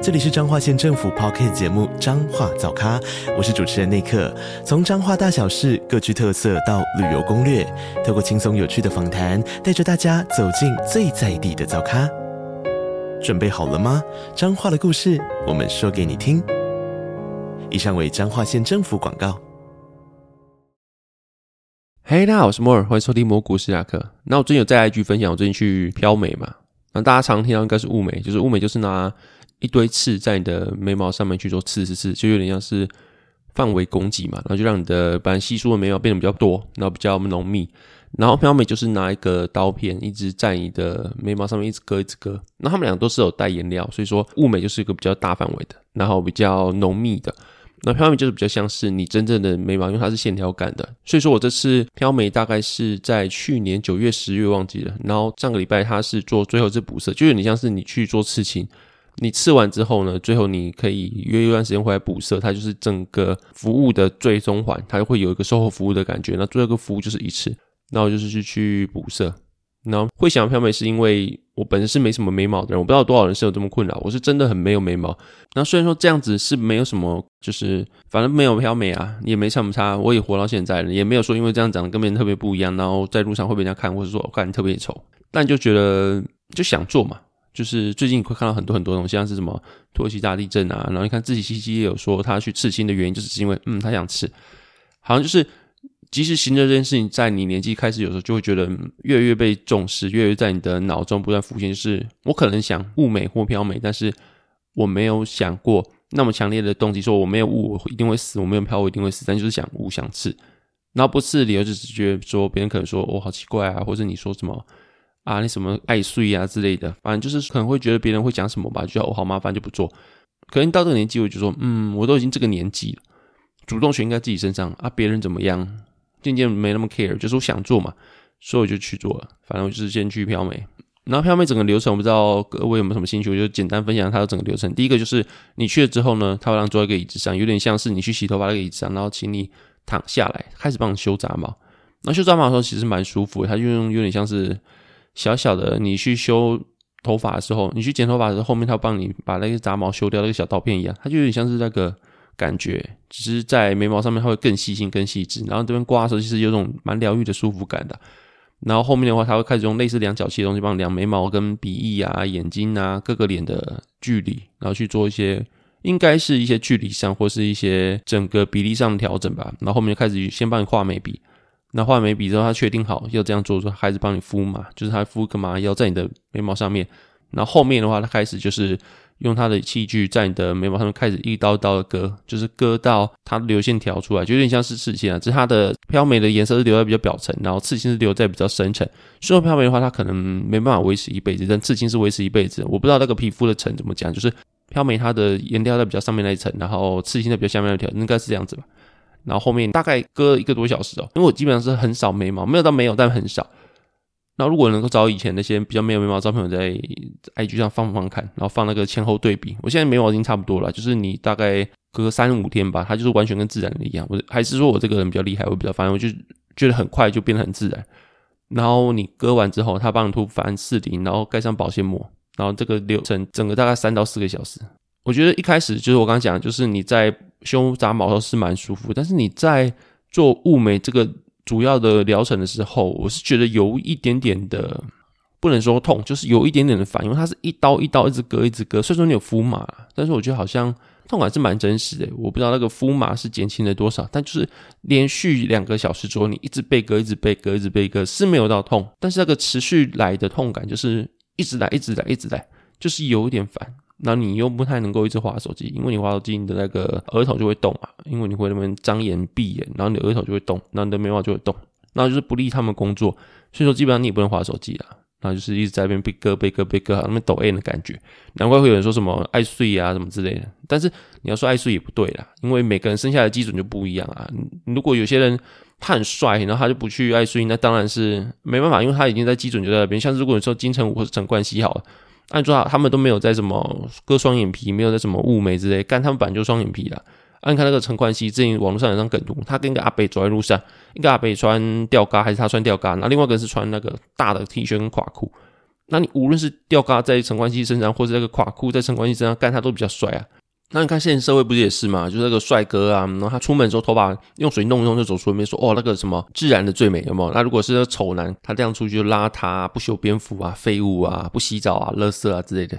这里是彰化县政府 p o c k t 节目《彰化早咖》，我是主持人内克。从彰化大小事各具特色到旅游攻略，透过轻松有趣的访谈，带着大家走进最在地的早咖。准备好了吗？彰化的故事，我们说给你听。以上为彰化县政府广告。嘿，大家好，我是摩尔，欢迎收听摩股史雅克。那我最近有在 IG 分享，我最近去漂美嘛。那大家常听到应该是物美，就是物美，就是拿。一堆刺在你的眉毛上面去做刺刺刺，就有点像是范围攻击嘛，然后就让你的本来稀疏的眉毛变得比较多，然后比较浓密。然后飘美就是拿一个刀片一直在你的眉毛上面一直割一直割。那他们俩都是有带颜料，所以说雾眉就是一个比较大范围的，然后比较浓密的。那飘眉就是比较像是你真正的眉毛，因为它是线条感的。所以说我这次飘眉大概是在去年九月十月忘记了，然后上个礼拜它是做最后一次补色，就是你像是你去做刺青。你刺完之后呢，最后你可以约一段时间回来补色，它就是整个服务的最终环，它会有一个售后服务的感觉。那最后一个服务就是一次，然后就是去去补色。然后会想要漂眉，是因为我本身是没什么眉毛的人，我不知道多少人是有这么困扰。我是真的很没有眉毛。那虽然说这样子是没有什么，就是反正没有漂眉啊，也没什么差。我也活到现在了，也没有说因为这样长得跟别人特别不一样，然后在路上会被人家看，或者说我看你特别丑。但就觉得就想做嘛。就是最近会看到很多很多东西，像是什么土耳其大地震啊，然后你看自己西西也有说他去刺青的原因，就是因为嗯他想刺，好像就是即使行这件事情，在你年纪开始有时候就会觉得越来越被重视，越来越在你的脑中不断浮现。是我可能想物美或飘美，但是我没有想过那么强烈的动机，说我没有物我一定会死，我没有飘我一定会死，但就是想物想刺，然后不刺的理由就是觉得说别人可能说我好奇怪啊，或者你说什么。啊，你什么爱睡啊之类的，反正就是可能会觉得别人会讲什么吧，就觉得我好麻烦就不做。可能到这个年纪，我就说，嗯，我都已经这个年纪了，主动权在自己身上啊，别人怎么样，渐渐没那么 care，就是我想做嘛，所以我就去做了。反正我就是先去漂眉，然后漂眉整个流程，我不知道各位有没有什么兴趣，我就简单分享它的整个流程。第一个就是你去了之后呢，他会让坐在一个椅子上，有点像是你去洗头发那个椅子上，然后请你躺下来，开始帮你修杂毛。那修杂毛的时候其实蛮舒服的，他就用有点像是。小小的，你去修头发的时候，你去剪头发的时候，后面他帮你把那个杂毛修掉，那个小刀片一样，它就有点像是那个感觉，只是在眉毛上面它会更细心、更细致。然后这边刮的时候，其实有种蛮疗愈的舒服感的。然后后面的话，他会开始用类似量角器的东西帮你量眉毛、跟鼻翼啊、眼睛啊各个脸的距离，然后去做一些应该是一些距离上或是一些整个比例上的调整吧。然后后面就开始先帮你画眉笔。那画眉笔之后，他确定好要这样做，说开始帮你敷嘛，就是他敷个麻药在你的眉毛上面。然后后面的话，他开始就是用他的器具在你的眉毛上面开始一刀一刀的割，就是割到它流线条出来，就有点像是刺青啊。只是它的飘眉的颜色是留在比较表层，然后刺青是留在比较深层。所以飘眉的话，它可能没办法维持一辈子，但刺青是维持一辈子。我不知道那个皮肤的层怎么讲，就是飘眉它的颜料在比较上面那一层，然后刺青在比较下面那条，应该是这样子吧。然后后面大概割一个多小时哦，因为我基本上是很少眉毛，没有到没有，但很少。那如果能够找以前那些比较没有眉毛照片，我在 IG 上放放看，然后放那个前后对比。我现在眉毛已经差不多了，就是你大概隔三五天吧，它就是完全跟自然的一样。我还是说我这个人比较厉害，我比较反正我就觉得很快就变得很自然。然后你割完之后，他帮你涂凡士林，然后盖上保鲜膜，然后这个流程整个大概三到四个小时。我觉得一开始就是我刚刚讲，就是你在胸扎毛都是蛮舒服，但是你在做雾眉这个主要的疗程的时候，我是觉得有一点点的，不能说痛，就是有一点点的烦，因为它是一刀一刀一直割一直割。虽然说你有敷麻，但是我觉得好像痛感是蛮真实的。我不知道那个敷麻是减轻了多少，但就是连续两个小时之后，你一直被割，一直被割，一直被割，是没有到痛，但是那个持续来的痛感就是一直来，一直来，一直来，就是有一点烦。那你又不太能够一直滑手机，因为你滑手机，你的那个额头就会动啊，因为你会那边张眼闭眼，然后你的额头就会动，然后你的眉毛就会动，那就是不利他们工作。所以说，基本上你也不能滑手机啊，然后就是一直在那边被割、被割、被割，那边抖 A 的感觉。难怪会有人说什么爱睡啊什么之类的。但是你要说爱睡也不对啦，因为每个人生下来基准就不一样啊。如果有些人他很帅，然后他就不去爱睡，那当然是没办法，因为他已经在基准就在那边。像如果你说金城武或者陈冠希好了，按说他们都没有在什么割双眼皮，没有在什么雾眉之类，干他们本来就双眼皮啦。按看那个陈冠希，最近网络上有张梗图，他跟一个阿北走在路上，一个阿北穿吊嘎还是他穿吊嘎，那另外一个是穿那个大的 T 恤跟垮裤。那你无论是吊嘎在陈冠希身上，或者那个垮裤在陈冠希身上，干他都比较帅啊。那你看现在社会不是也是嘛？就是那个帅哥啊，然后他出门的时候头发用水弄一弄就走出门，说哦那个什么自然的最美，有没有？那如果是个丑男，他这样出去就邋遢、不修边幅啊、废物啊、不洗澡啊、垃圾啊之类的。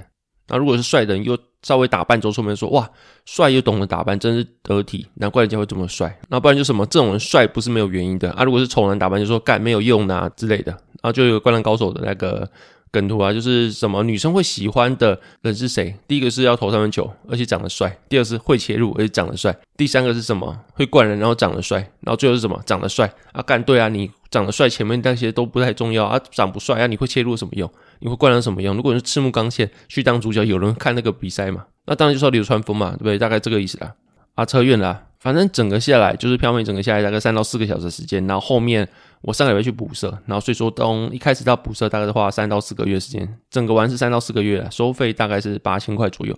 那如果是帅的人，又稍微打扮走出门，说哇帅又懂得打扮，真是得体，难怪人家会这么帅。那不然就什么这种人帅不是没有原因的啊？如果是丑男打扮，就说干没有用啊之类的。然后就有灌篮高手的那个。梗图啊，就是什么女生会喜欢的人是谁？第一个是要投三分球，而且长得帅；第二是会切入，而且长得帅；第三个是什么？会灌人，然后长得帅；然后最后是什么？长得帅啊！干对啊，你长得帅，前面那些都不太重要啊。长不帅啊，你会切入什么用？你会灌人什么用？如果是赤木刚宪去当主角，有人看那个比赛嘛？那当然就是要流川枫嘛，对不对？大概这个意思啦。啊，扯远了，反正整个下来就是票面，整个下来大概三到四个小时时间，然后后面。我上个月去补色，然后所以说从一开始到补色大概的话三到四个月时间，整个完是三到四个月，收费大概是八千块左右。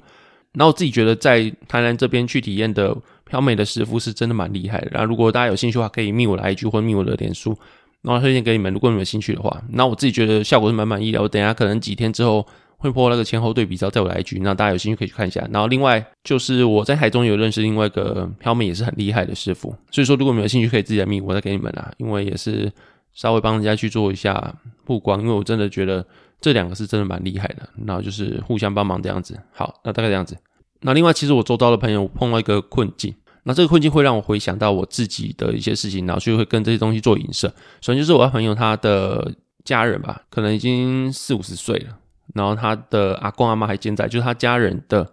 然后我自己觉得在台南这边去体验的漂美的师傅是真的蛮厉害的。然后如果大家有兴趣的话，可以密我来一句或密我的脸书，然后推荐给你们。如果你们有兴趣的话，那我自己觉得效果是蛮满意的。我等下可能几天之后。会播那个前后对比，照在我的 IG，那大家有兴趣可以去看一下。然后另外就是我在台中有认识另外一个漂美也是很厉害的师傅，所以说如果没有兴趣可以自己来密，我再给你们啦。因为也是稍微帮人家去做一下曝光，因为我真的觉得这两个是真的蛮厉害的。然后就是互相帮忙这样子。好，那大概这样子。那另外其实我周遭的朋友碰到一个困境，那这个困境会让我回想到我自己的一些事情，然后就会跟这些东西做影射。首先就是我的朋友他的家人吧，可能已经四五十岁了。然后他的阿公阿妈还健在，就是他家人的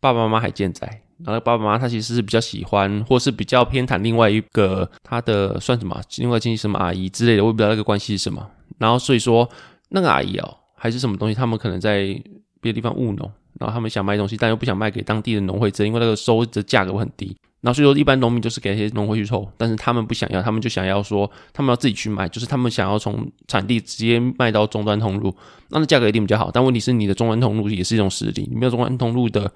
爸爸妈妈还健在。然后爸爸妈妈他其实是比较喜欢，或是比较偏袒另外一个他的算什么，另外亲戚什么阿姨之类的，我也不知道那个关系是什么。然后所以说那个阿姨哦，还是什么东西，他们可能在别的地方务农，然后他们想卖东西，但又不想卖给当地的农会，者因为那个收的价格会很低。然后所以说，一般农民就是给那些农会去抽，但是他们不想要，他们就想要说，他们要自己去卖，就是他们想要从产地直接卖到终端通路，那那价格一定比较好。但问题是，你的终端通路也是一种实力，你没有终端通路的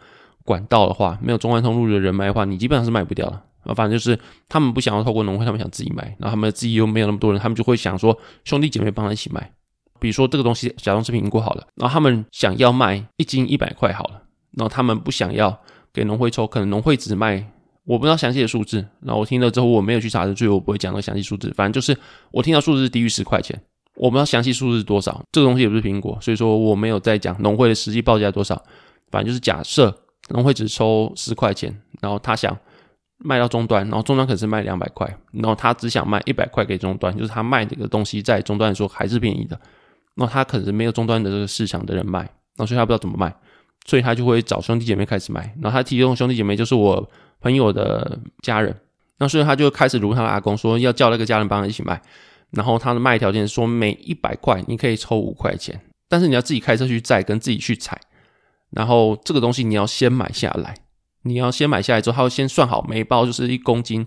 管道的话，没有终端通路的人脉的话，你基本上是卖不掉的。啊，反正就是他们不想要透过农会，他们想自己卖，然后他们自己又没有那么多人，他们就会想说兄弟姐妹帮他一起卖。比如说这个东西，假装是苹果好了，然后他们想要卖一斤一百块好了，然后他们不想要给农会抽，可能农会只卖。我不知道详细的数字，然后我听了之后我没有去查所以我不会讲那个详细数字。反正就是我听到数字低于十块钱，我不知道详细数字是多少。这个东西也不是苹果，所以说我没有在讲农会的实际报价多少。反正就是假设农会只抽十块钱，然后他想卖到终端，然后终端可是卖两百块，然后他只想卖一百块给终端，就是他卖这个东西在终端来说还是便宜的。那他可能没有终端的这个市场的人卖，那所以他不知道怎么卖，所以他就会找兄弟姐妹开始卖。然后他提供兄弟姐妹就是我。朋友的家人，那所以他就开始如他的阿公说，要叫那个家人帮他一起卖。然后他的卖条件说，每一百块你可以抽五块钱，但是你要自己开车去载，跟自己去采。然后这个东西你要先买下来，你要先买下来之后，他会先算好每一包就是一公斤，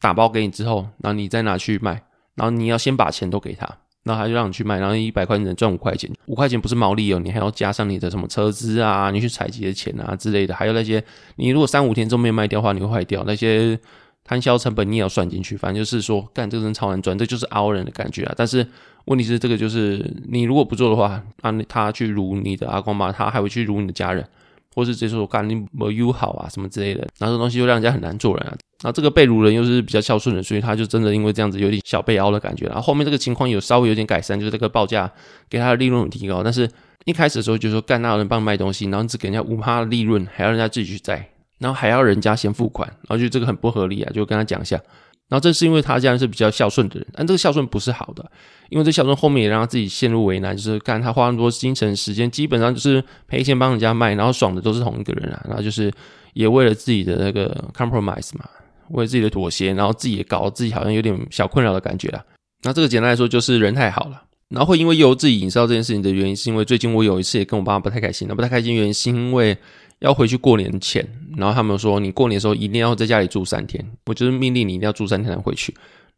打包给你之后，然后你再拿去卖，然后你要先把钱都给他。然后他就让你去卖，然后一百块钱能赚五块钱，五块钱不是毛利哦，你还要加上你的什么车资啊，你去采集的钱啊之类的，还有那些你如果三五天都没有卖掉的话，你会坏掉，那些摊销成本你也要算进去。反正就是说，干这个人超难赚，这就是熬人的感觉啊。但是问题是，这个就是你如果不做的话，那他去辱你的阿公妈，他还会去辱你的家人。或是直接说干你没友好啊什么之类的，然后这东西又让人家很难做人啊。然后这个被掳人又是比较孝顺的，所以他就真的因为这样子有点小被凹的感觉。然后后面这个情况有稍微有点改善，就是这个报价给他的利润有提高。但是一开始的时候就说干那有人帮卖东西，然后只给人家五趴的利润，还要人家自己去摘，然后还要人家先付款，然后就这个很不合理啊，就跟他讲一下。然后这是因为他家人是比较孝顺的人，但这个孝顺不是好的，因为这孝顺后面也让他自己陷入为难，就是干他花那么多精神时间，基本上就是赔钱帮人家卖，然后爽的都是同一个人啊，然后就是也为了自己的那个 compromise 嘛，为了自己的妥协，然后自己也搞自己好像有点小困扰的感觉了。那这个简单来说就是人太好了，然后会因为由自己引申到这件事情的原因，是因为最近我有一次也跟我爸妈不太开心，那不太开心原因是因为。要回去过年前，然后他们说你过年的时候一定要在家里住三天，我就是命令你一定要住三天才回去。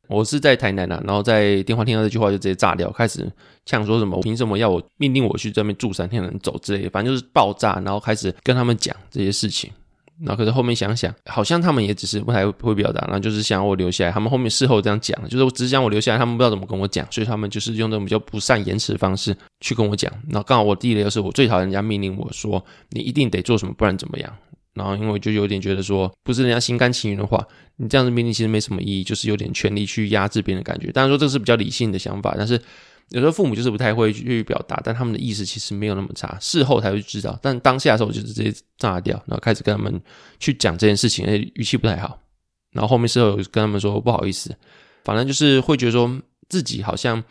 我是在台南啊，然后在电话听到这句话就直接炸掉，开始呛说什么凭什么要我命令我去这边住三天能走之类的，反正就是爆炸，然后开始跟他们讲这些事情。那可是后面想想，好像他们也只是不太会表达，然后就是想要我留下来。他们后面事后这样讲，就是我只是想我留下来，他们不知道怎么跟我讲，所以他们就是用那种比较不善言辞的方式去跟我讲。那刚好我第一个就是我最讨厌人家命令我说你一定得做什么，不然怎么样。然后因为我就有点觉得说，不是人家心甘情愿的话，你这样子命令其实没什么意义，就是有点权力去压制别人的感觉。当然说这是比较理性的想法，但是。有时候父母就是不太会去表达，但他们的意思其实没有那么差，事后才会知道。但当下的时候，我就直接炸掉，然后开始跟他们去讲这件事情，诶，语气不太好。然后后面事后跟他们说不好意思，反正就是会觉得说自己好像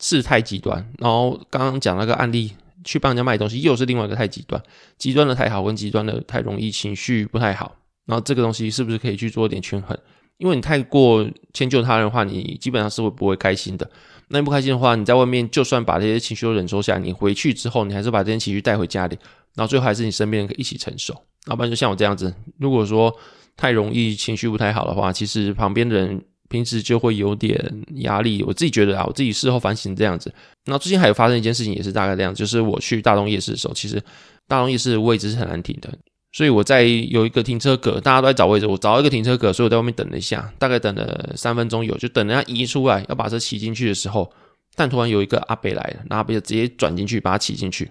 是太极端。然后刚刚讲那个案例，去帮人家卖东西，又是另外一个太极端，极端的太好跟极端的太容易情绪不太好。然后这个东西是不是可以去做一点权衡？因为你太过迁就他人的话，你基本上是会不会开心的。那你不开心的话，你在外面就算把这些情绪都忍受下，你回去之后，你还是把这些情绪带回家里，然后最后还是你身边人一起承受。要不然就像我这样子，如果说太容易情绪不太好的话，其实旁边的人平时就会有点压力。我自己觉得啊，我自己事后反省这样子。那最近还有发生一件事情，也是大概这样，就是我去大东夜市的时候，其实大东夜市位置是很难停的。所以我在有一个停车格，大家都在找位置，我找到一个停车格，所以我在外面等了一下，大概等了三分钟有，就等人家移出来要把车骑进去的时候，但突然有一个阿北来了，阿北就直接转进去把他骑进去，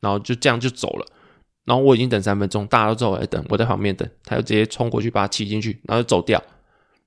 然后就这样就走了。然后我已经等三分钟，大家都知道我在等，我在旁边等，他就直接冲过去把他骑进去，然后就走掉。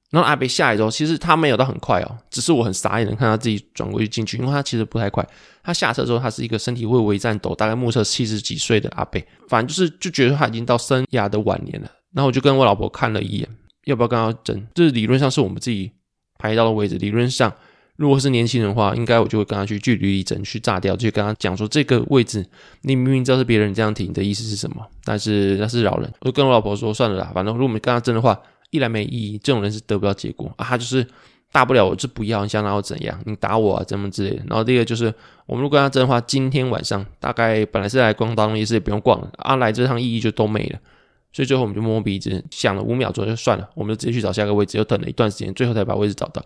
然后阿北下来之后，其实他没有到很快哦，只是我很傻眼的看他自己转过去进去，因为他其实不太快。他下车之后，他是一个身体微微颤抖，大概目测七十几岁的阿北，反正就是就觉得他已经到生涯的晚年了。然后我就跟我老婆看了一眼，要不要跟他争？就是理论上是我们自己排到的位置，理论上如果是年轻人的话，应该我就会跟他去据理力争，去炸掉，就跟他讲说这个位置你明明知道是别人这样停，的意思是什么？但是那是老人，我就跟我老婆说算了啦，反正如果我们跟他争的话。一来没意义，这种人是得不到结果啊。他就是大不了我就不要，你想拿我怎样？你打我啊，怎么之类的。然后第二个就是，我们如果跟他争的话，今天晚上大概本来是来逛大东夜市，也不用逛了啊。来这趟意义就都没了。所以最后我们就摸摸鼻子，想了五秒钟就算了，我们就直接去找下个位置。又等了一段时间，最后才把位置找到。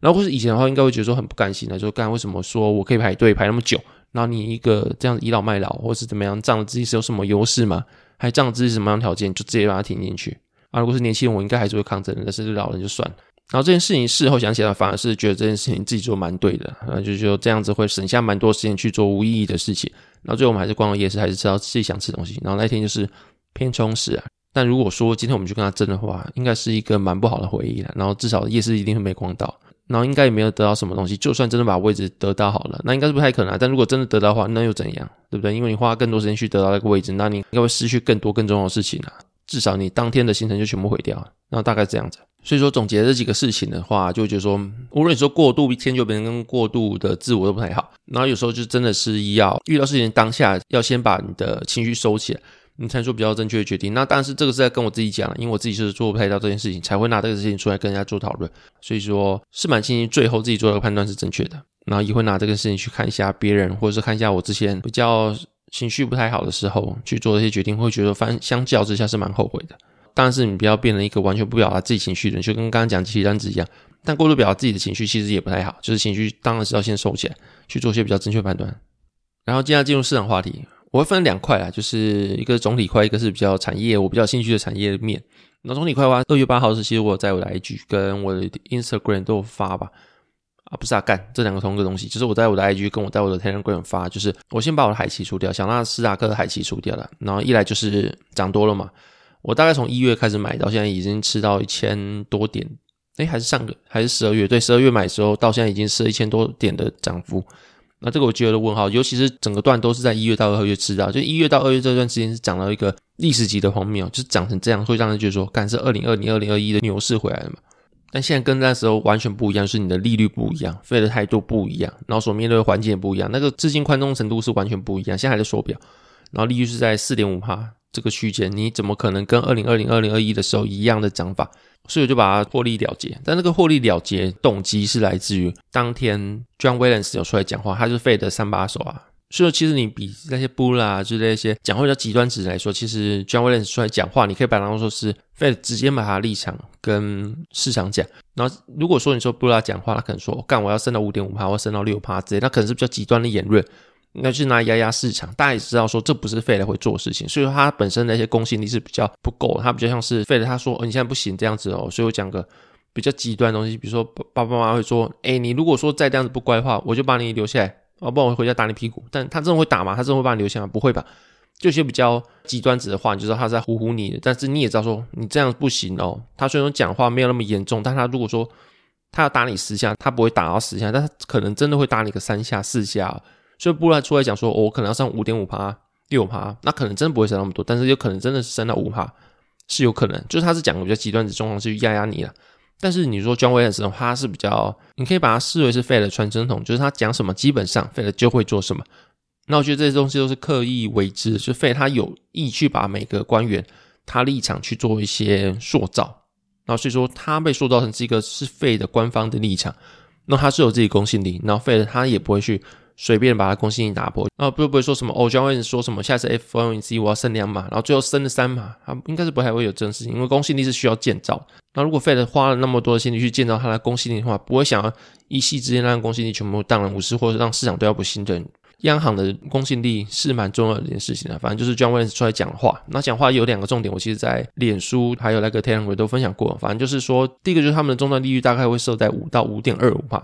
然后或是以前的话，应该会觉得说很不甘心的，就刚才为什么说我可以排队排那么久？然后你一个这样倚老卖老，或是怎么样，仗着自己是有什么优势吗？还仗着自己什么样条件，就直接把它停进去？啊，如果是年轻人，我应该还是会抗争的。但是老人就算了。然后这件事情事后想起来，反而是觉得这件事情自己做蛮对的。然后，就说这样子会省下蛮多时间去做无意义的事情。然后最后我们还是逛了夜市，还是吃到自己想吃东西。然后那天就是偏充实啊。但如果说今天我们去跟他争的话，应该是一个蛮不好的回忆了。然后至少夜市一定会没逛到，然后应该也没有得到什么东西。就算真的把位置得到好了，那应该是不太可能。但如果真的得到的话，那又怎样？对不对？因为你花更多时间去得到那个位置，那你应该会失去更多更重要的事情啊。至少你当天的行程就全部毁掉了，然后大概这样子。所以说总结这几个事情的话，就觉得说，无论你说过度迁就别人跟过度的自我都不太好。然后有时候就真的是要遇到事情当下要先把你的情绪收起来，你才做比较正确的决定。那但是这个是在跟我自己讲，因为我自己是做不太到这件事情，才会拿这个事情出来跟人家做讨论。所以说是蛮庆幸最后自己做的判断是正确的，然后也会拿这个事情去看一下别人，或者是看一下我之前比较。情绪不太好的时候去做这些决定，会觉得反相较之下是蛮后悔的。但是你不要变成一个完全不表达自己情绪的人，就跟刚刚讲机器单子一样。但过度表达自己的情绪其实也不太好，就是情绪当然是要先收起来，去做一些比较正确判断。然后接下来进入市场话题，我会分两块啊，就是一个总体块，一个是比较产业我比较兴趣的产业面。那总体块的话，二月八号是其实我在我的 IG 跟我的 Instagram 都有发吧。不是啊，干这两个同一个东西，就是我在我的 IG 跟我在我的 Telegram 发，就是我先把我的海奇除掉，想让斯达克的海奇除掉了，然后一来就是涨多了嘛，我大概从一月开始买到现在已经吃到一千多点，哎，还是上个还是十二月，对，十二月买的时候到现在已经是一千多点的涨幅，那这个我觉得问号，尤其是整个段都是在一月到二月吃到，就一月到二月这段时间是涨到一个历史级的荒谬，就是涨成这样，会让人觉得说，干是二零二零二零二一的牛市回来了嘛。但现在跟那时候完全不一样，是你的利率不一样，费的态度不一样，然后所面对的环境也不一样，那个资金宽松程度是完全不一样。现在还在手表，然后利率是在四点五帕这个区间，你怎么可能跟二零二零、二零二一的时候一样的涨法？所以我就把它获利了结。但那个获利了结动机是来自于当天 John Williams 有出来讲话，他是费的三把手啊，所以，其实你比那些布拉之类一些讲话比较极端值来说，其实 John Williams 出来讲话，你可以把它当做是 Fed 直接把他立场跟市场讲。然后如果说你说布拉讲话，他可能说干我要升到五点五趴，我要升到六趴之类，那可能是比较极端的言论，那就是拿压压市场。大家也知道说这不是 Fed 会做事情，所以说他本身的一些公信力是比较不够，他比较像是 Fed 他说哦你现在不行这样子哦，所以我讲个比较极端的东西，比如说爸爸妈妈会说，哎你如果说再这样子不乖的话，我就把你留下来。哦，不然我回家打你屁股。但他真的会打吗？他真的会把你留下吗？不会吧？就一些比较极端子的话，你就知道他在唬唬你。但是你也知道说，你这样不行哦。他虽然讲话没有那么严重，但他如果说他要打你十下，他不会打到十下，但他可能真的会打你个三下四下。所以布莱出来讲说，我可能要上五点五趴、六趴，那可能真的不会升那么多，但是有可能真的是升到五趴，是有可能。就是他是讲个比较极端的状况，是压压你了。但是你说 John Williams 的话，他是比较，你可以把它视为是 Fed 的传声筒，就是他讲什么，基本上 Fed 就会做什么。那我觉得这些东西都是刻意为之，就 Fed 他有意去把每个官员他立场去做一些塑造。然后所以说他被塑造成是一个是 Fed 的官方的立场，那他是有自己公信力，然后 Fed 他也不会去。随便把它公信力打破，然后不不会说什么哦，将会说什么下次 F one C 我要升两码，然后最后升了三码，他应该是不太会有这种事情，因为公信力是需要建造。那如果 Fed 花了那么多的心力去建造它的公信力的话，不会想要一夕之间让公信力全部荡然无视，或者让市场都要不信任。央行的公信力是蛮重要的一件事情的，反正就是 John Williams 出来讲话，那讲话有两个重点，我其实在脸书还有那个 Telegram 都分享过。反正就是说，第一个就是他们的终端利率大概会设在五到五点二五帕。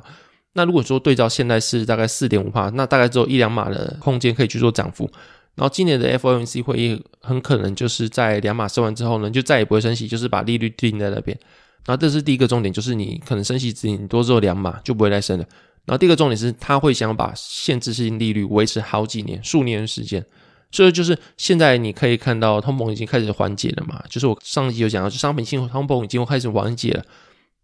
那如果说对照现在是大概四点五帕，那大概只有一两码的空间可以去做涨幅。然后今年的 FOMC 会议很可能就是在两码升完之后呢，就再也不会升息，就是把利率定在那边。然后这是第一个重点，就是你可能升息指引多之后两码就不会再升了。然后第二个重点是，他会想把限制性利率维持好几年、数年的时间。所以就是现在你可以看到通膨已经开始缓解了嘛，就是我上一集有讲到，就商品性通膨已经开始缓解了，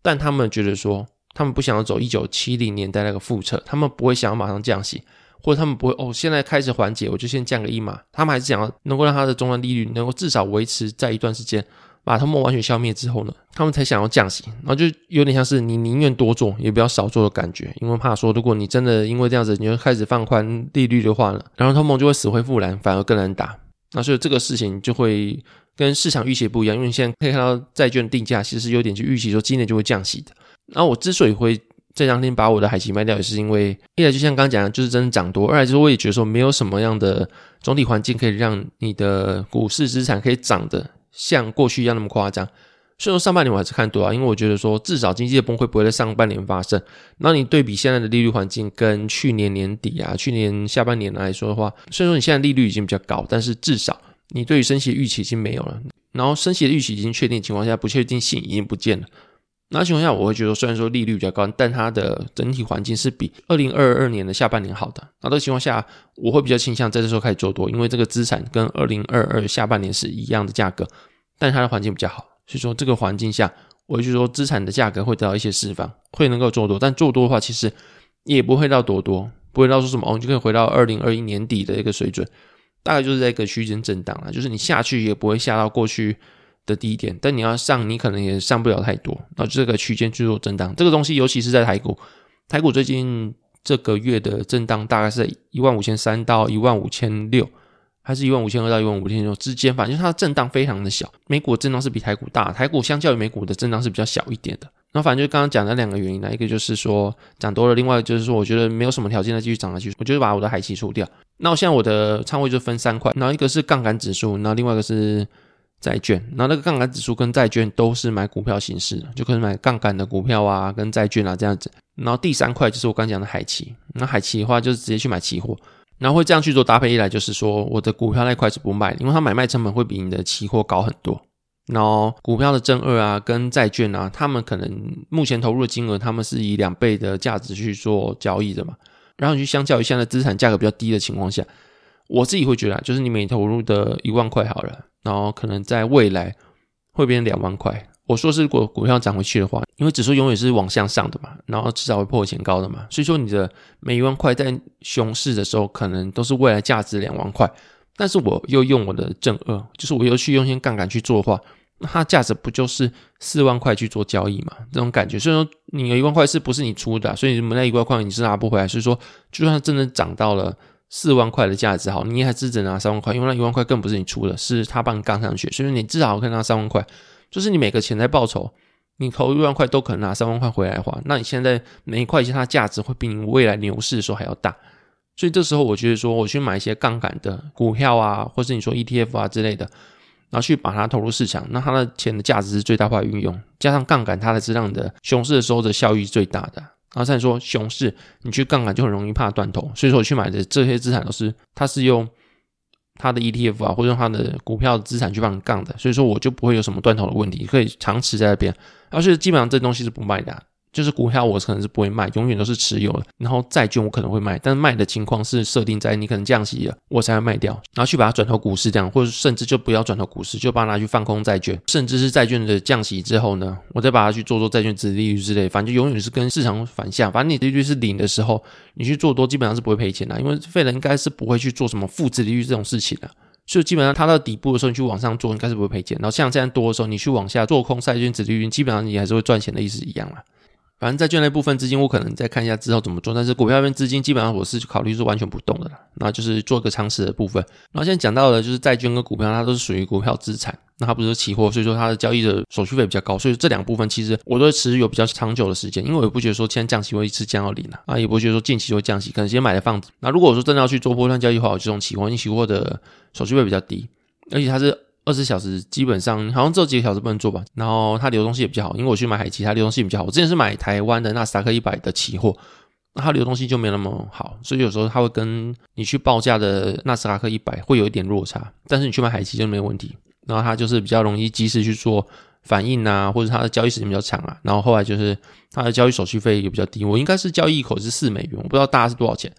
但他们觉得说。他们不想要走一九七零年代那个复测，他们不会想要马上降息，或者他们不会哦，现在开始缓解，我就先降个一码。他们还是想要能够让它的终端利率能够至少维持在一段时间，把通膨完全消灭之后呢，他们才想要降息。然后就有点像是你宁愿多做也不要少做的感觉，因为怕说如果你真的因为这样子你就开始放宽利率的话呢，然后通膨就会死灰复燃，反而更难打。那所以这个事情就会跟市场预期不一样，因为你现在可以看到债券定价其实有点就预期说今年就会降息的。那我之所以会这两天把我的海奇卖掉，也是因为一来就像刚刚讲，就是真的涨多；二来就是我也觉得说，没有什么样的总体环境可以让你的股市资产可以涨得像过去一样那么夸张。所以说上半年我还是看多啊，因为我觉得说至少经济的崩溃不会在上半年发生。那你对比现在的利率环境跟去年年底啊、去年下半年来说的话，虽然说你现在利率已经比较高，但是至少你对于升息的预期已经没有了，然后升息的预期已经确定情况下，不确定性已经不见了。那情况下，我会觉得虽然说利率比较高，但它的整体环境是比二零二二年的下半年好的。那这个情况下，我会比较倾向在这时候开始做多，因为这个资产跟二零二二下半年是一样的价格，但它的环境比较好，所以说这个环境下，我就说资产的价格会得到一些释放，会能够做多。但做多的话，其实也不会到多多，不会到说什么哦，你就可以回到二零二一年底的一个水准，大概就是在一个区间震荡了，就是你下去也不会下到过去。的低点，但你要上，你可能也上不了太多，那这个区间去做震荡。这个东西，尤其是在台股，台股最近这个月的震荡大概是一万五千三到一万五千六，还是一万五千二到一万五千六之间，反正它的震荡非常的小。美股的震荡是比台股大，台股相较于美股的震荡是比较小一点的。那反正就刚刚讲的两个原因呢，一个就是说涨多了，另外就是说我觉得没有什么条件再继续涨下去，我就把我的海期出掉。那我现在我的仓位就分三块，然后一个是杠杆指数，然后另外一个是。债券，那那个杠杆指数跟债券都是买股票形式的，就可以买杠杆的股票啊，跟债券啊这样子。然后第三块就是我刚讲的海期，那海期的话就是直接去买期货，然后会这样去做搭配。一来就是说我的股票那块是不卖，因为它买卖成本会比你的期货高很多。然后股票的正二啊，跟债券啊，他们可能目前投入的金额，他们是以两倍的价值去做交易的嘛。然后你去相较于现在资产价格比较低的情况下，我自己会觉得，就是你每投入的一万块好了。然后可能在未来会变成两万块。我说是如果股票涨回去的话，因为指数永远是往向上的嘛，然后至少会破前高的嘛，所以说你的每一万块在熊市的时候，可能都是未来价值两万块。但是我又用我的正二，就是我又去用一些杠杆去做的话，那它价值不就是四万块去做交易嘛？这种感觉。所以说你有一万块是不是你出的？所以你们那一万块你是拿不回来。所以说就算真的涨到了四万块的价值好，你还是只拿三万块，因为那一万块更不是你出的，是他帮你杠上去，所以你至少可以拿三万块。就是你每个潜在报酬，你投一万块都可能拿三万块回来花，那你现在每一块钱它价值会比你未来牛市的时候还要大。所以这时候我觉得说，我去买一些杠杆的股票啊，或是你说 ETF 啊之类的，然后去把它投入市场，那它的钱的价值是最大化运用，加上杠杆，它才是让你的熊市的时候的效益最大的。然后再说熊市，你去杠杆就很容易怕断头，所以说我去买的这些资产都是，它是用它的 ETF 啊，或者用它的股票资产去帮你杠的，所以说我就不会有什么断头的问题，可以长持在那边，而且基本上这东西是不卖的。就是股票，我可能是不会卖，永远都是持有的。然后债券我可能会卖，但是卖的情况是设定在你可能降息了，我才会卖掉，然后去把它转投股市这样，或者甚至就不要转投股市，就把它拿去放空债券，甚至是债券的降息之后呢，我再把它去做做债券殖利率之类，反正就永远是跟市场反向。反正你利率是零的时候，你去做多基本上是不会赔钱的，因为费人应该是不会去做什么负值利率这种事情的。所以基本上它到底部的时候，你去往上做应该是不会赔钱。然后像这样多的时候，你去往下做空债券殖利率，基本上你还是会赚钱的意思一样了。反正债券那部分资金，我可能再看一下之后怎么做。但是股票那边资金，基本上我是考虑是完全不动的啦。那就是做一个长持的部分。然后现在讲到的，就是债券跟股票，它都是属于股票资产。那它不是期货，所以说它的交易的手续费比较高。所以这两部分其实我都持有比较长久的时间，因为我也不觉得说现在降息会一次降到零了啊，也不觉得说近期会降息，可能先买来放。那如果说真的要去做波段交易的话，我就用期货，因为期货的手续费比较低，而且它是。二十小时基本上好像只有几个小时不能做吧，然后它流动性也比较好，因为我去买海期，它流动性比较好。我之前是买台湾的纳斯达克一百的期货，它流动性就没那么好，所以有时候它会跟你去报价的纳斯达克一百会有一点落差。但是你去买海期就没有问题，然后它就是比较容易及时去做反应啊，或者它的交易时间比较长啊。然后后来就是它的交易手续费也比较低，我应该是交易一口是四美元，我不知道大家是多少钱。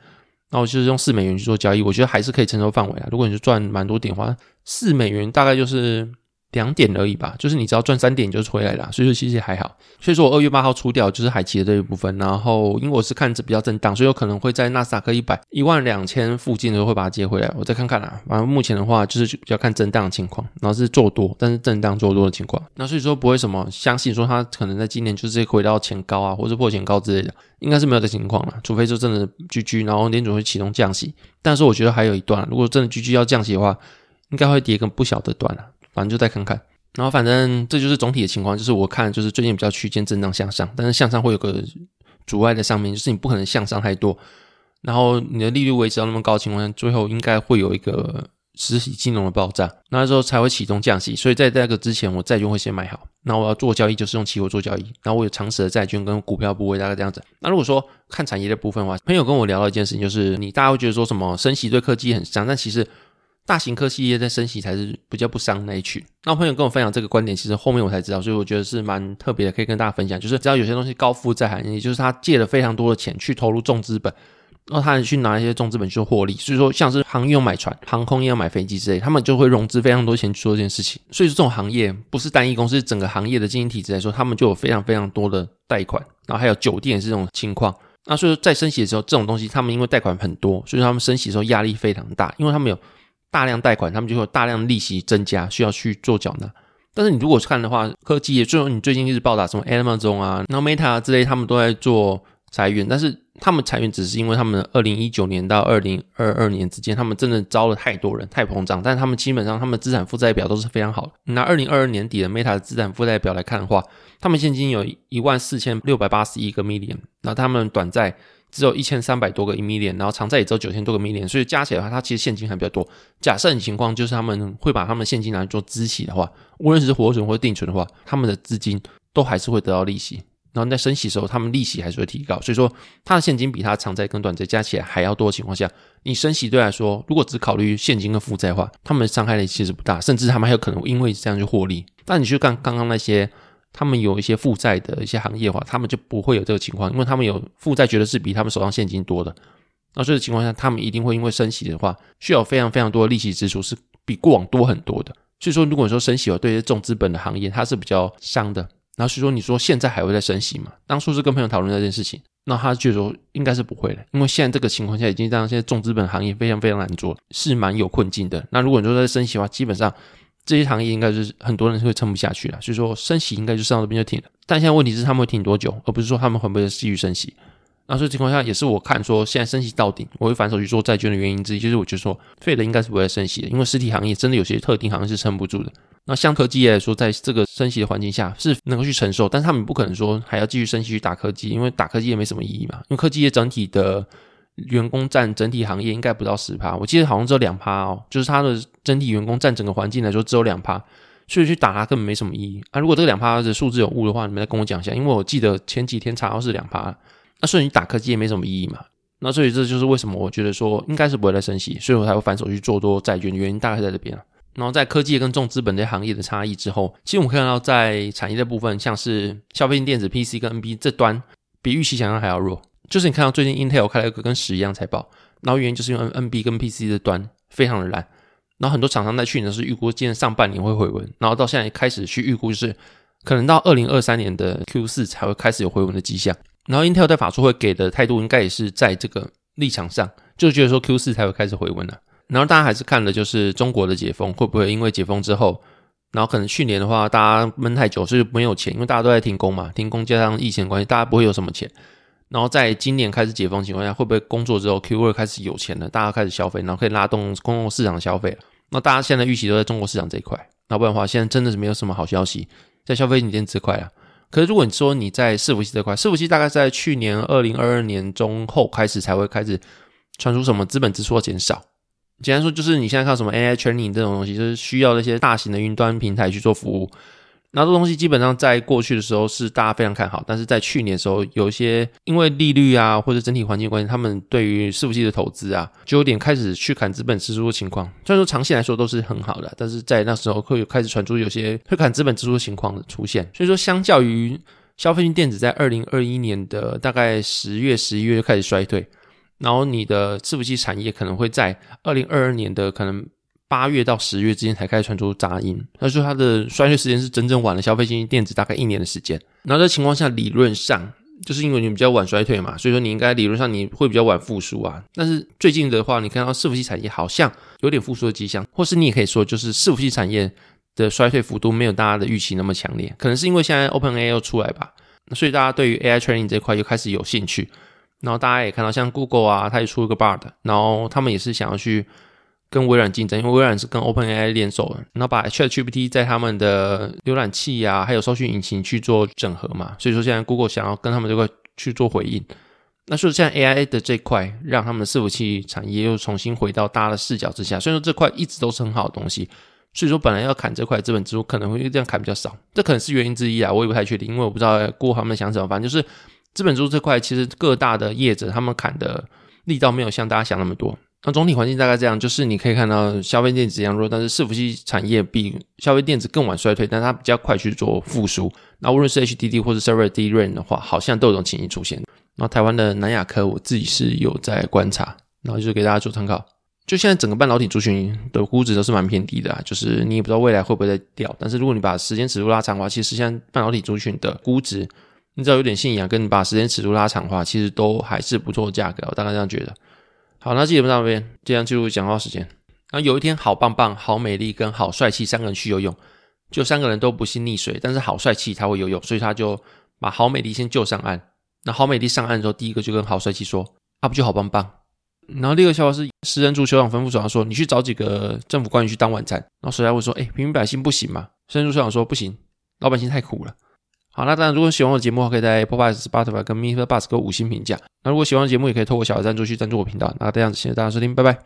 那我就是用四美元去做交易，我觉得还是可以承受范围啊。如果你是赚蛮多点的话，四美元大概就是。两点而已吧，就是你只要赚三点就是回来了，所以说其实还好。所以说我二月八号出掉就是海奇的这一部分，然后因为我是看着比较震荡，所以有可能会在纳斯达克一百一万两千附近的时候会把它接回来，我再看看啦。反正目前的话就是比较看震荡的情况，然后是做多，但是震荡做多的情况。那所以说不会什么相信说它可能在今年就是回到前高啊，或者破前高之类的，应该是没有的情况了。除非说真的居居，然后联准会启动降息，但是我觉得还有一段，如果真的居居要降息的话，应该会跌个不小的段了。反正就再看看。然后反正这就是总体的情况，就是我看就是最近比较区间震荡向上，但是向上会有个阻碍在上面，就是你不可能向上太多，然后你的利率维持到那么高的情况下，最后应该会有一个实体金融的爆炸，那时候才会启动降息。所以在那个之前，我债券会先买好，那我要做交易就是用期货做交易，然后我有长时的债券跟股票部位大概这样子。那如果说看产业的部分的话，朋友跟我聊到一件事情，就是你大家会觉得说什么升息对科技很伤，但其实。大型科技业在升息才是比较不伤那一群。那朋友跟我分享这个观点，其实后面我才知道，所以我觉得是蛮特别的，可以跟大家分享。就是只要有些东西高负债含，也就是他借了非常多的钱去投入重资本，然后他去拿一些重资本去获利。所以说，像是航运要买船、航空业要买飞机之类，他们就会融资非常多钱去做这件事情。所以说，这种行业不是单一公司，整个行业的经营体制来说，他们就有非常非常多的贷款。然后还有酒店也是这种情况。那所以说，在升息的时候，这种东西他们因为贷款很多，所以说他们升息的时候压力非常大，因为他们有。大量贷款，他们就会大量利息增加，需要去做缴纳。但是你如果看的话，科技业，最后你最近一直报道什么 Amazon 啊，然后 Meta 之类，他们都在做裁员。但是他们裁员只是因为他们二零一九年到二零二二年之间，他们真的招了太多人，太膨胀。但是他们基本上，他们资产负债表都是非常好的。拿二零二二年底的 Meta 的资产负债表来看的话，他们现金有一万四千六百八十一个 million，那他们短债。只有一千三百多个 million，然后长债也只有九千多个 million，所以加起来的话，它其实现金还比较多。假设你情况就是他们会把他们的现金拿来做资息的话，无论是活存或者定存的话，他们的资金都还是会得到利息。然后在升息的时候，他们利息还是会提高。所以说，它的现金比它长债跟短债加起来还要多的情况下，你升息对来说，如果只考虑现金跟负债的话，他们伤害力其实不大，甚至他们还有可能因为这样去获利。但你去看刚刚那些。他们有一些负债的一些行业的话，他们就不会有这个情况，因为他们有负债，绝对是比他们手上现金多的。那这个情况下，他们一定会因为升息的话，需要非常非常多的利息支出，是比过往多很多的。所以说，如果说升息了，对于重资本的行业，它是比较伤的。然后所以说，你说现在还会再升息吗？当初是跟朋友讨论这件事情，那他就说应该是不会的，因为现在这个情况下已经让现在重资本行业非常非常难做，是蛮有困境的。那如果你说在升息的话，基本上。这些行业应该是很多人是会撑不下去了，所以说升息应该就上这边就停了。但现在问题是他们会停多久，而不是说他们会不会继续升息。那所以情况下，也是我看说现在升息到顶，我会反手去做债券的原因之一，就是我觉得说费的应该是不会升息的，因为实体行业真的有些特定行业是撑不住的。那像科技业来说，在这个升息的环境下是能够去承受，但是他们不可能说还要继续升息去打科技，因为打科技也没什么意义嘛。因为科技业整体的员工占整体行业应该不到十趴，我记得好像只有两趴哦，就是它的整体员工占整个环境来说只有两趴，所以去打它根本没什么意义啊。如果这个两趴的数字有误的话，你们再跟我讲一下，因为我记得前几天查到是两趴，那所以你打科技也没什么意义嘛。那所以这就是为什么我觉得说应该是不会再升息，所以我才会反手去做多债券，原因大概在这边然后在科技跟重资本这些行业的差异之后，其实我们看到在产业的部分，像是消费性电子、PC 跟 NB 这端比预期想象还要弱。就是你看到最近 Intel 开了一个跟屎一样财报，然后原因就是因为 NB 跟 PC 的端非常的烂，然后很多厂商在去年是预估今年上半年会回温，然后到现在开始去预估就是可能到二零二三年的 Q 四才会开始有回温的迹象。然后 Intel 在法说会给的态度应该也是在这个立场上，就觉得说 Q 四才会开始回温了。然后大家还是看的就是中国的解封会不会因为解封之后，然后可能去年的话大家闷太久，所以没有钱，因为大家都在停工嘛，停工加上疫情关系，大家不会有什么钱。然后在今年开始解封情况下，会不会工作之后 Q 二开始有钱了，大家开始消费，然后可以拉动公共市场消费那大家现在预期都在中国市场这一块，那不然的话，现在真的是没有什么好消息在消费电子这块啊。可是如果你说你在伺服器这块，伺服器大概在去年二零二二年中后开始才会开始传出什么资本支出减少。简单说，就是你现在看什么 AI training 这种东西，就是需要那些大型的云端平台去做服务。那这东西基本上在过去的时候是大家非常看好，但是在去年的时候，有一些因为利率啊或者整体环境关系，他们对于伺服器的投资啊，就有点开始去砍资本支出的情况。虽然说长期来说都是很好的，但是在那时候会开始传出有些会砍资本支出的情况的出现。所以说，相较于消费性电子在二零二一年的大概十月、十一月就开始衰退。然后你的伺服器产业可能会在二零二二年的可能八月到十月之间才开始传出杂音，他说它的衰退时间是整整晚了消费性电子大概一年的时间。然后这情况下，理论上就是因为你比较晚衰退嘛，所以说你应该理论上你会比较晚复苏啊。但是最近的话，你看到伺服器产业好像有点复苏的迹象，或是你也可以说就是伺服器产业的衰退幅度没有大家的预期那么强烈，可能是因为现在 OpenAI 又出来吧，所以大家对于 AI training 这块又开始有兴趣。然后大家也看到，像 Google 啊，它也出了个 Bard，然后他们也是想要去跟微软竞争，因为微软是跟 OpenAI 联手的，然后把 ChatGPT 在他们的浏览器啊，还有搜寻引擎去做整合嘛。所以说现在 Google 想要跟他们这块去做回应。那所以现在 AI 的这块，让他们的伺服器产业又重新回到大家的视角之下。所以说这块一直都是很好的东西。所以说本来要砍这块资本支出，可能会因为这样砍比较少，这可能是原因之一啊，我也不太确定，因为我不知道 Google 他们想什么，反正就是。资本支出这块，其实各大的业者他们砍的力道没有像大家想那么多。那总体环境大概这样，就是你可以看到消费电子一样弱，但是伺服器产业比消费电子更晚衰退，但它比较快去做复苏。那无论是 HDD 或者 Server DRAM 的话，好像都有种情形出现。那台湾的南亚科，我自己是有在观察，然后就是给大家做参考。就现在整个半导体族群的估值都是蛮偏低的，就是你也不知道未来会不会再掉。但是如果你把时间尺度拉长的话，其实现在半导体族群的估值。你只要有点信仰，跟你把时间尺度拉长的话，其实都还是不错的价格。我大概这样觉得。好，那节目到这边，这样进入讲话时间。然后有一天，好棒棒、好美丽跟好帅气三个人去游泳，就三个人都不幸溺水，但是好帅气他会游泳，所以他就把好美丽先救上岸。那好美丽上岸之后，第一个就跟好帅气说：“啊，不就好棒棒。”然后第二个笑话是，食人族酋长吩咐手下说：“你去找几个政府官员去当晚餐。”然后手下会说：“哎，平民百姓不行吗？”食人族酋长说：“不行，老百姓太苦了。”好，那当然，如果喜欢我的节目的话，可以在 apple pay、Spotify 跟 Mr. Bus 给五星评价。那如果喜欢的节目，也可以透过小额赞助去赞助我频道。那这样子，谢谢大家收听，拜拜。